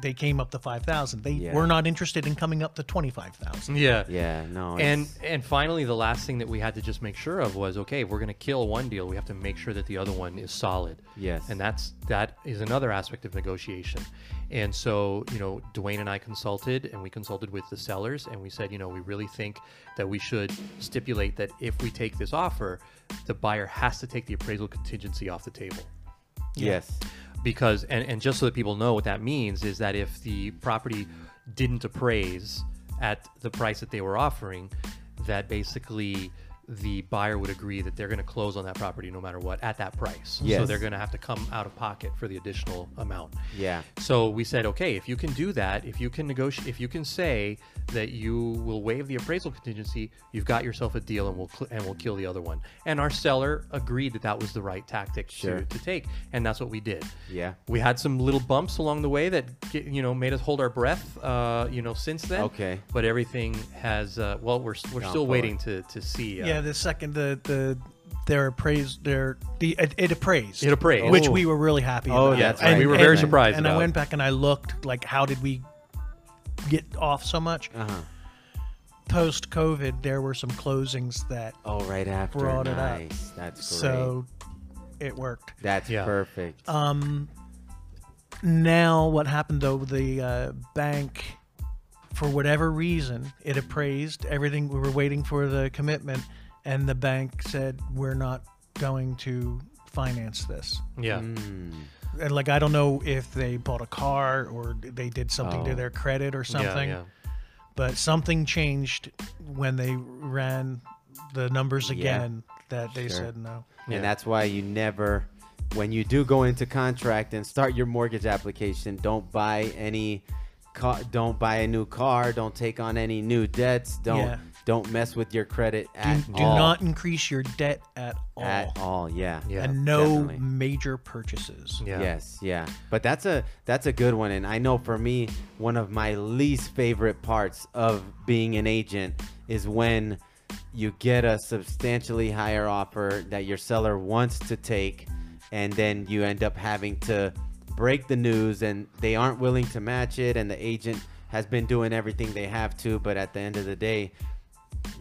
they came up to five thousand. They Yeah. were not interested in coming up to twenty five thousand. yeah. Yeah. No. And it's- and finally, the last thing that we had to just make sure of was okay. If we're going to kill one deal, we have to make sure that the other one is solid. Yes. And that's that is another aspect of negotiation. And so you know, Dwayne and I consulted, and we consulted with the sellers, and we said, you know, we really think that we should stipulate that if we take this offer, the buyer has to take the appraisal contingency off the table yes. Because and, and just so that people know what that means is that if the property didn't appraise at the price that they were offering that basically the buyer would agree that they're going to close on that property no matter what at that price so they're going to have to come out of pocket for the additional amount Yeah. so we said, okay, if you can do that, if you can negotiate, if you can say that you will waive the appraisal contingency, you've got yourself a deal, and we'll cl- and we'll kill the other one. And our seller agreed that that was the right tactic Sure. to, to take, and that's what we did. Yeah. We had some little bumps along the way that get, you know made us hold our breath. Uh, you know, since then. Okay. But everything has. Uh, well, we're we're Gone still forward. waiting to to see. Uh, Yeah, the second the the their appraised their the it, it appraised It appraised. which Oh. we were really happy Oh, about. that's right. We were very surprised And I about went it. back and I looked like how did we get off so much? Uh huh. Post COVID, there were some closings that Oh, right after. Brought it up. nice. That's great. so it worked. That's Yeah. perfect. Um, now what happened though? The uh, bank, for whatever reason, it appraised everything. We were waiting for the commitment, and the bank said we're not going to finance this. Yeah. Mm. And like I don't know if they bought a car or they did something Oh. to their credit or something, Yeah, but something changed when they ran the numbers Yeah. again that they Sure. said no. Yeah. And that's why you never, when you do go into contract and start your mortgage application, don't buy any, ca- don't buy a new car, don't take on any new debts, don't Yeah. Don't mess with your credit Do, at do all. not increase your debt at all. at all. Yeah. Yeah, and no definitely. major purchases. Yeah. Yes, yeah. But that's a that's a good one and I know for me one of my least favorite parts of being an agent is when you get a substantially higher offer that your seller wants to take and then you end up having to break the news and they aren't willing to match it and the agent has been doing everything they have to but at the end of the day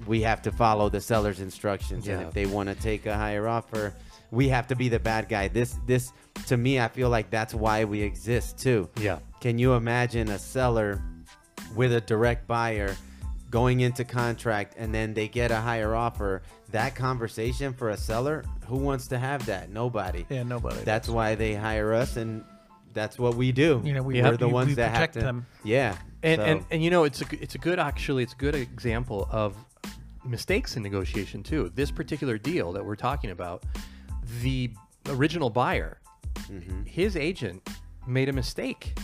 we have to follow the seller's instructions and if they want to take a higher offer we have to be the bad guy. This this to me i feel like that's why we exist too. Yeah. can you imagine a seller with a direct buyer going into contract and then they get a higher offer? That conversation for a seller who wants to have that? Nobody. Yeah, nobody. that's why they hire us and that's what we do. You know, we- we're the ones we that protect have to them. yeah And, so- and and you know it's a g- it's a good actually it's a good example of mistakes in negotiation too. This particular deal that we're talking about, the original buyer, Mm-hmm. his agent made a mistake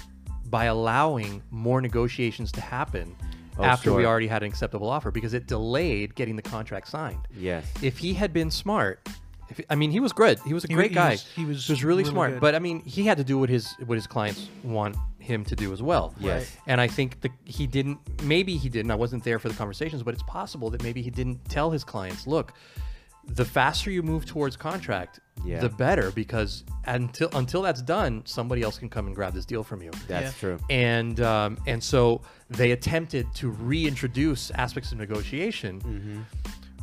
by allowing more negotiations to happen Oh, after we already had an acceptable offer because it delayed getting the contract signed. yes If he had been smart, if, I mean, he was good. He was a He great he guy. was- he was really, really smart. good. But I mean, he had to do what his what his clients want him to do as well. Yes. Right. And I think the, he didn't. Maybe he didn't. I wasn't there for the conversations, but it's possible that maybe he didn't tell his clients, look. The faster you move towards contract, Yeah. the better because until until that's done, somebody else can come and grab this deal from you that's Yeah. true and um, and so they attempted to reintroduce aspects of negotiation, Mm-hmm.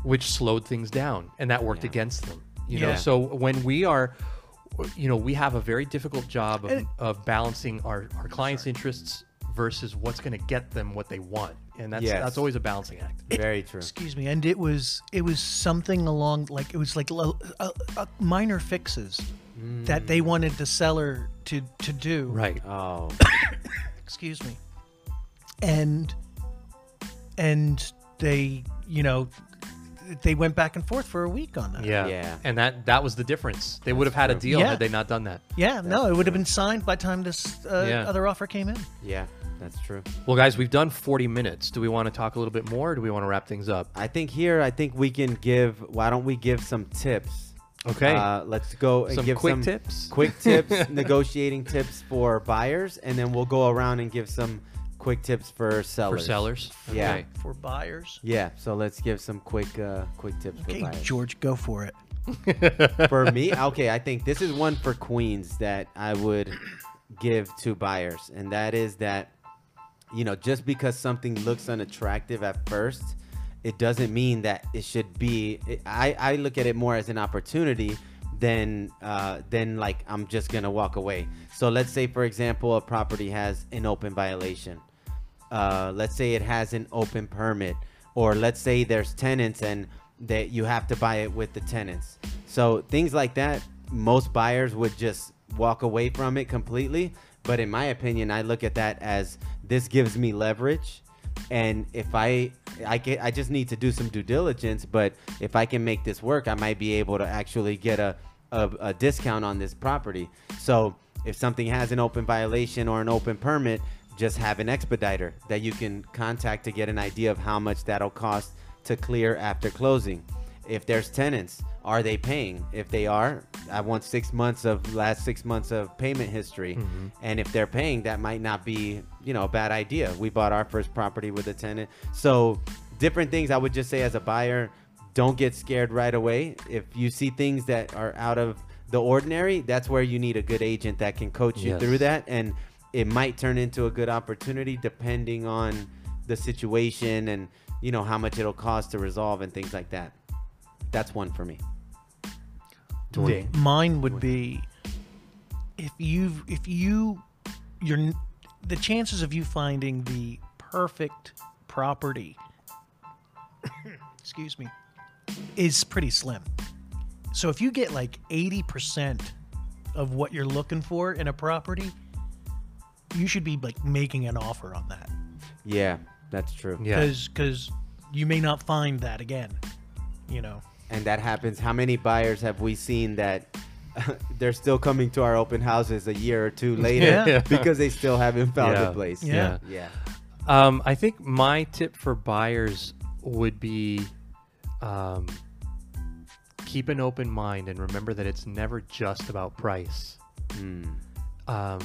which slowed things down, and that worked Yeah. against them. You know, so when we are, you know, we have a very difficult job of, And- of balancing our, our clients' interests versus what's going to get them what they want, and that's Yes. that's always a balancing act. very true Excuse me, and it was it was something along like it was like lo- uh, uh, minor fixes that they wanted the seller to to do. Right. oh Excuse me, and and they you know they went back and forth for a week on that. Yeah. Yeah. And that that was the difference. They would have had a deal Yeah. had they not done that. Yeah, no, it would have been signed by the time this uh, Yeah. other offer came in. yeah that's true Well, guys, we've done 40 minutes. Do we want to talk a little bit more? Or do we want to wrap things up? I think here, I think we can give. Why don't we give some tips? Okay. Uh, let's go and Some give quick some tips? Quick tips, negotiating tips for buyers, and then we'll go around and give some quick tips for sellers. for sellers. sellers. Yeah. Okay. For buyers. Yeah. So let's give some quick, uh, quick tips Okay, for buyers. George, go for it. for me, okay, I think this is one for queens that I would give to buyers, and that is that you know just because something looks unattractive at first, it doesn't mean that it should be. It, I I look at it more as an opportunity than uh, than like I'm just gonna walk away. So let's say, for example, a property has an open violation. Uh, let's say it has an open permit, or let's say there's tenants and that you have to buy it with the tenants. So things like that, most buyers would just walk away from it completely. But in my opinion, I look at that as this gives me leverage, and if I I get I just need to do some due diligence. But if I can make this work, I might be able to actually get a a, a discount on this property. So if something has an open violation or an open permit, just have an expediter that you can contact to get an idea of how much that'll cost to clear after closing. If there's tenants, are they paying? If they are, I want six months of last six months of payment history. Mm-hmm. And if they're paying, that might not be, you know, a bad idea. We bought our first property with a tenant. So different things I would just say as a buyer, don't get scared right away. If you see things that are out of the ordinary, that's where you need a good agent that can coach you Yes. through that. And it might turn into a good opportunity depending on the situation and you know how much it'll cost to resolve and things like that. That's one for me. Dwayne. Mine would be if you if you you're the chances of you finding the perfect property excuse me is pretty slim. So if you get like 80% of what you're looking for in a property, you should be like making an offer on that. Yeah, that's true. Yeah. Cuz cuz you may not find that again. You know. And that happens. How many buyers have we seen that they're still coming to our open houses a year or two later Yeah. because they still haven't found Yeah. a place? Yeah. Yeah. Um, I think my tip for buyers would be um, keep an open mind and remember that it's never just about price. Mm. Um,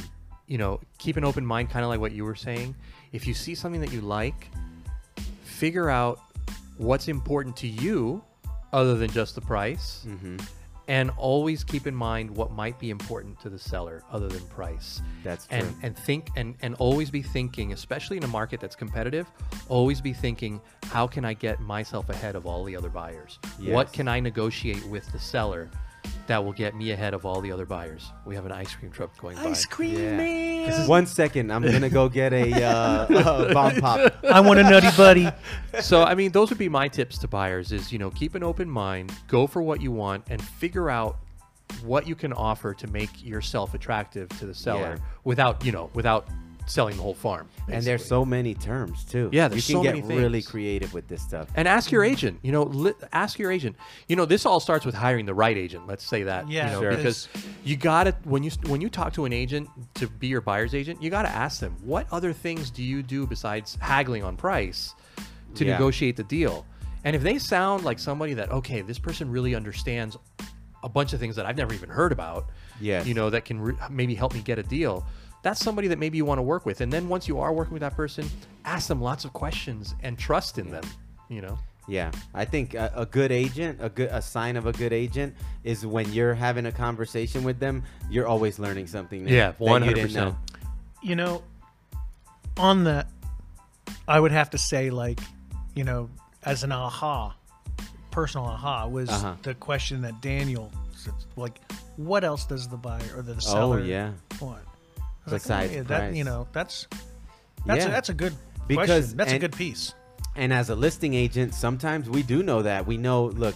you know, keep an open mind, kind of like what you were saying. If you see something that you like, figure out what's important to you other than just the price. hmm and always keep in mind what might be important to the seller other than price That's true. and and think and and always be thinking especially in a market that's competitive always be thinking how can i get myself ahead of all the other buyers what can i negotiate with the seller that will get me ahead of all the other buyers we have an ice cream truck going by Ice cream Yeah. One second, I'm gonna go get a, uh, a bomb pop. I want a nutty buddy. so i mean those would be my tips to buyers is you know keep an open mind go for what you want and figure out what you can offer to make yourself attractive to the seller Yeah. without you know without selling the whole farm And there's so many terms too. Yeah, you can so get many really creative with this stuff. and ask your agent you know li- ask your agent you know this all starts with hiring the right agent let's say that Yeah, you know Sure. because you gotta when you when you talk to an agent to be your buyer's agent you gotta ask them what other things do you do besides haggling on price to Yeah. negotiate the deal and if they sound like somebody that okay this person really understands a bunch of things that i've never even heard about Yeah, you know that can re- maybe help me get a deal that's somebody that maybe you want to work with and then once you are working with that person ask them lots of questions and trust in them you know Yeah, I think a, a good agent, a good a sign of a good agent is when you're having a conversation with them, you're always learning something new. Yeah, you 100%. know. You know, on that, I would have to say, like, you know, as an aha, personal aha was Uh-huh. the question that Daniel said, like, what else does the buyer or the seller Oh seller yeah, want? Like, yeah, that, price. you know, that's that's Yeah. a, that's a good Because- question. That's a good piece. and as a listing agent, sometimes we do know that. We know, look,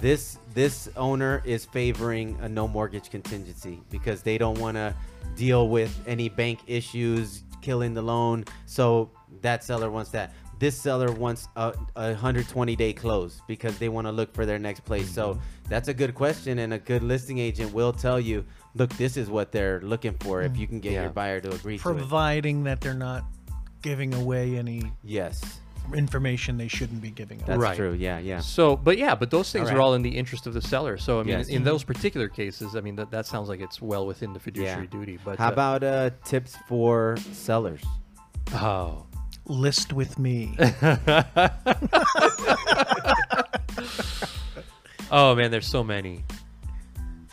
this this owner is favoring a no mortgage contingency because they don't want to deal with any bank issues killing the loan. So that seller wants that. This seller wants a, a 120 day close because they want to look for their next place. So that's a good question, and a good listing agent will tell you, look, this is what they're looking for. If you can get Yeah. your buyer to agree to it. Providing that they're not giving away any Yes, information they shouldn't be giving away. that's Right. true. Yeah, yeah. So, but yeah, but those things All are all in the interest of the seller. So, I mean, Yes. in those particular cases, I mean, that, that sounds like it's well within the fiduciary duty. But How uh, about uh, tips for sellers? oh, List with me. oh man, there's so many.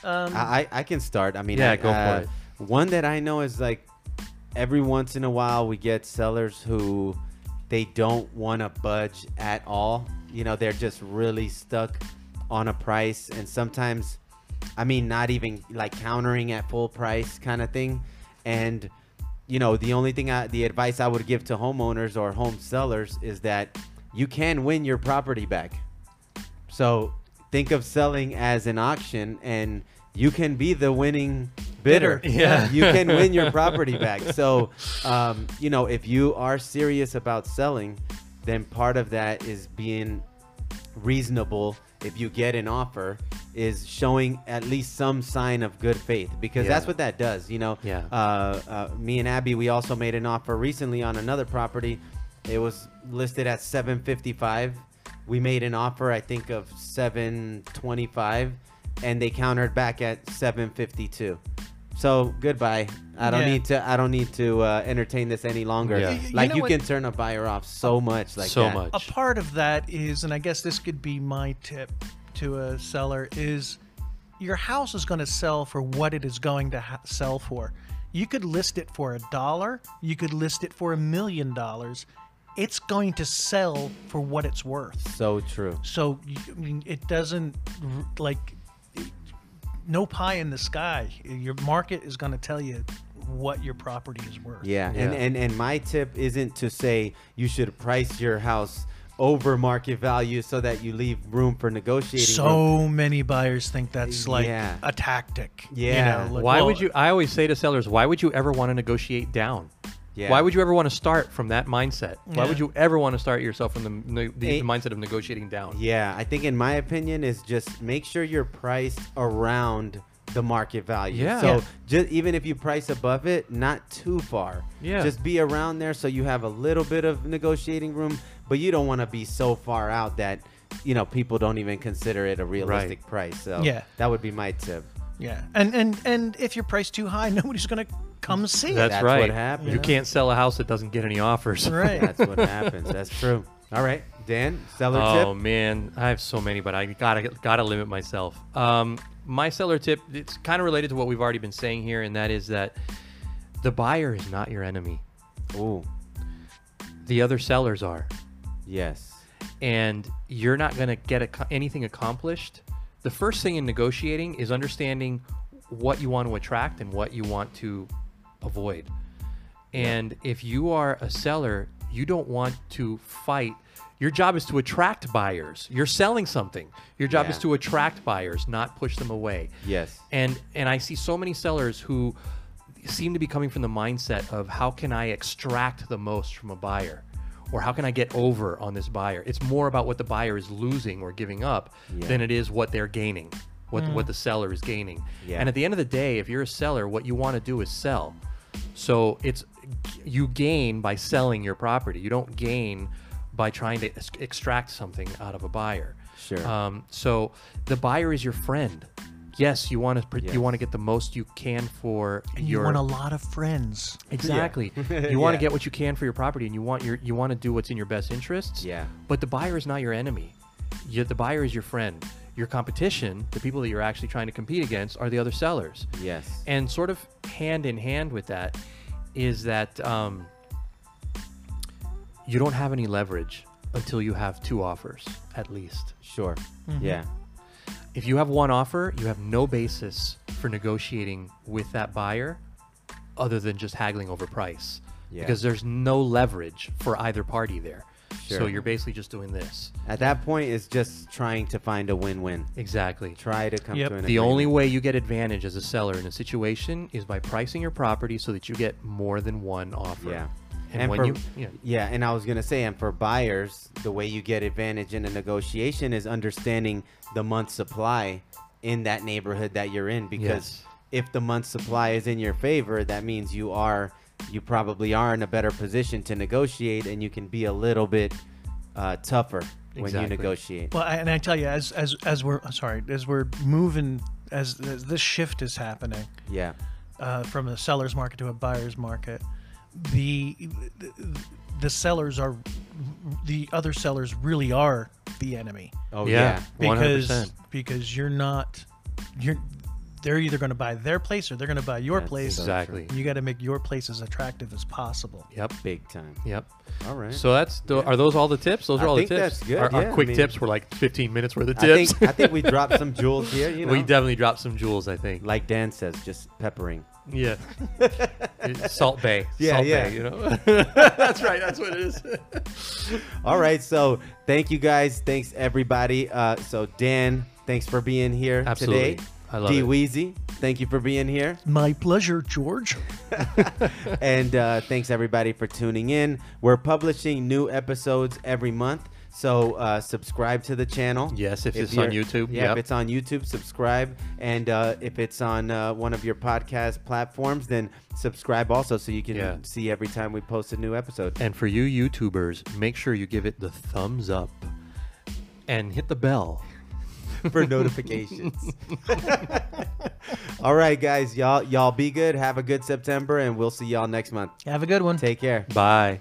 Um, I, I I can start. I mean, Yeah, I- go for uh, it. One that I know is like every once in a while we get sellers who they don't want to budge at all. You know, they're just really stuck on a price, and sometimes, I mean, not even like countering at full price kind of thing. And you know, the only thing I, the advice I would give to homeowners or home sellers is that you can win your property back. So think of selling as an auction, and you can be the winning bidder. Yeah. you can win your property back. So, um, you know, if you are serious about selling, then part of that is being reasonable. If you get an offer, is showing at least some sign of good faith because that's what that does. You know, Yeah. uh, uh, me and Abby, we also made an offer recently on another property. It was listed at 755. We made an offer, I think, of 725, and they countered back at 752. So goodbye. I don't Yeah. need to. I don't need to uh, entertain this any longer. Yeah. You- you Like know you what- can turn a buyer off so much. Like so that. much. a part of that is, and I guess this could be my tip to a seller, is your house is going to sell for what it is going to ha- sell for. You could list it for a dollar, you could list it for a million dollars. It's going to sell for what it's worth. So true. So I mean, it doesn't like no pie in the sky. Your market is going to tell you what your property is worth. Yeah, and, Yeah. and and my tip isn't to say you should price your house over market value so that you leave room for negotiating. room. So many buyers think that's like Yeah. a tactic. Yeah. You know, like, why well, would you? I always say to sellers, why would you ever want to negotiate down? Yeah. Why would you ever want to start from that mindset? Why Yeah. would you ever want to start yourself from the, the, the mindset of negotiating down? Yeah, I think in my opinion is just make sure you're priced around the market value. Yeah. So Yeah. just even if you price above it, not too far. Yeah. Just be around there so you have a little bit of negotiating room, but you don't want to be so far out that you know people don't even consider it a realistic price. So Yeah. that would be my tip. Yeah, and and and if you're priced too high, nobody's gonna come see. That's, That's right. what happens. You can't sell a house that doesn't get any offers. Right. That's what happens. That's true. All right, Dan, seller Oh tip. Oh man, I have so many, but I gotta gotta limit myself. Um, my seller tip it's kind of related to what we've already been saying here, and that is that the buyer is not your enemy. Oh. The other sellers are, yes. and you're not gonna get ac- anything accomplished. The first thing in negotiating is understanding what you want to attract and what you want to avoid. And if you are a seller, you don't want to fight. Your job is to attract buyers. You're selling something. Your job is to attract buyers, not push them away. Yes. And and I see so many sellers who seem to be coming from the mindset of how can I extract the most from a buyer? Or how can I get over on this buyer? It's more about what the buyer is losing or giving up Yeah. than it is what they're gaining, what what the seller is gaining. Yeah. And at the end of the day, if you're a seller, what you want to do is sell. So it's you gain by selling your property. You don't gain by trying to ex- extract something out of a buyer. Sure. Um, so the buyer is your friend. Yes, you want to you want to get the most you can for And you want a lot of friends. exactly. You want to Yeah. get what you can for your property, and you want your you want to do what's in your best interests. Yeah. But the buyer is not your enemy. The buyer is your friend. Your competition, the people that you're actually trying to compete against, are the other sellers. Yes. And sort of hand in hand with that is that um, you don't have any leverage until you have two offers, at least. Sure. Mm-hmm. Yeah. If you have one offer, you have no basis for negotiating with that buyer other than just haggling over price. Yeah. Because there's no leverage for either party there. So you're basically just doing this. At that point, it's just trying to find a win-win. Exactly. Try to come Yep. to an The only way you get advantage as a seller in a situation is by pricing your property so that you get more than one offer. Yeah. And, And when for- you, yeah, Yeah, and I was gonna say, and for buyers, the way you get advantage in a negotiation is understanding the month supply in that neighborhood that you're in. Because Yes. if the month supply is in your favor, that means you are, you probably are in a better position to negotiate, and you can be a little bit uh, tougher when you negotiate. Well, I- and I tell you, as as as we're sorry, as we're moving, as, as this shift is happening Yeah, uh, from a seller's market to a buyer's market, the the sellers are the other sellers really are the enemy oh Yeah. yeah, 100%. because because you're not you're they're either going to buy their place or they're going to buy your That's place. so exactly. You got to make your place as attractive as possible. Yep. big time. Yep. All right. So that's tho- are those all the tips? Those I are all think the tips. that's good, Our, our yeah, I quick mean- tips were like 15 minutes worth of I tips. think I think we dropped some jewels here. You know, we definitely dropped some jewels. I think. like Dan says, just peppering. Yeah. Salt Bae. Yeah, Salt yeah. Bae, you know. that's right. That's what it is. All right, so thank you guys. Thanks everybody. Uh, so Dan, thanks for being here Absolutely. today. I love D. Weezy, thank you for being here. My pleasure, George. and uh, thanks everybody for tuning in. We're publishing new episodes every month. So uh, subscribe to the channel. Yes, if it's on YouTube, Yeah, yep. if it's on YouTube, subscribe. And uh, if it's on uh, one of your podcast platforms, then subscribe also so you can Yeah. see every time we post a new episode. And for you YouTubers, make sure you give it the thumbs up and hit the bell. for notifications. All right, guys, y'all y'all be good. Have a good September, and we'll see y'all next month. Have a good one. Take care. Bye.